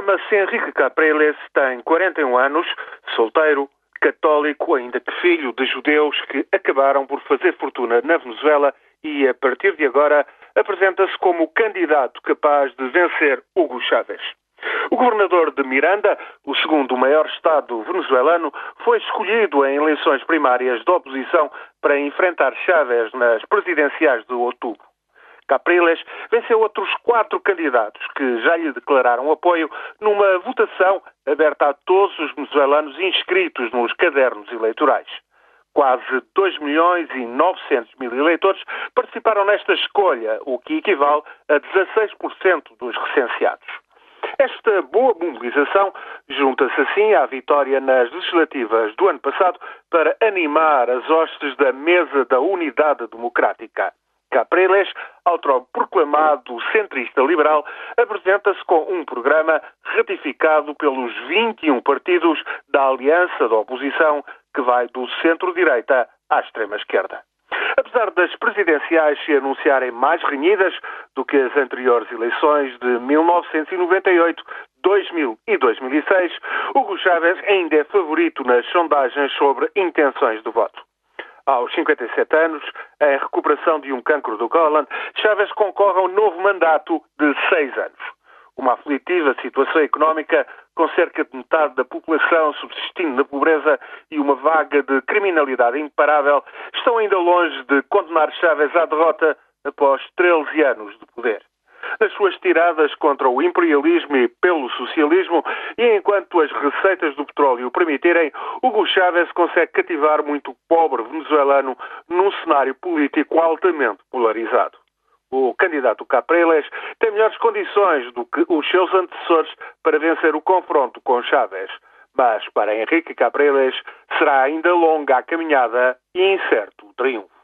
Chama-se Henrique Capriles, tem 41 anos, solteiro, católico, ainda que filho de judeus que acabaram por fazer fortuna na Venezuela e, a partir de agora, apresenta-se como candidato capaz de vencer Hugo Chávez. O governador de Miranda, o segundo maior estado venezuelano, foi escolhido em eleições primárias da oposição para enfrentar Chávez nas presidenciais de outubro. Capriles venceu outros quatro candidatos que já lhe declararam apoio numa votação aberta a todos os venezuelanos inscritos nos cadernos eleitorais. Quase 2 milhões e 900 mil eleitores participaram nesta escolha, o que equivale a 16% dos recenseados. Esta boa mobilização junta-se assim à vitória nas legislativas do ano passado para animar as hostes da Mesa da Unidade Democrática. Capriles, autoproclamado centrista liberal, apresenta-se com um programa ratificado pelos 21 partidos da aliança da oposição que vai do centro-direita à extrema-esquerda. Apesar das presidenciais se anunciarem mais renhidas do que as anteriores eleições de 1998, 2000 e 2006, Hugo Chávez ainda é favorito nas sondagens sobre intenções de voto. Aos 57 anos, em recuperação de um cancro do cólon, Chávez concorre a um novo mandato de seis anos. Uma aflitiva situação económica, com cerca de metade da população subsistindo na pobreza e uma vaga de criminalidade imparável, estão ainda longe de condenar Chávez à derrota após 13 anos de poder nas suas tiradas contra o imperialismo e pelo socialismo, e enquanto as receitas do petróleo permitirem, Hugo Chávez consegue cativar muito pobre venezuelano num cenário político altamente polarizado. O candidato Capriles tem melhores condições do que os seus antecessores para vencer o confronto com Chávez. Mas para Henrique Capriles será ainda longa a caminhada e incerto o triunfo.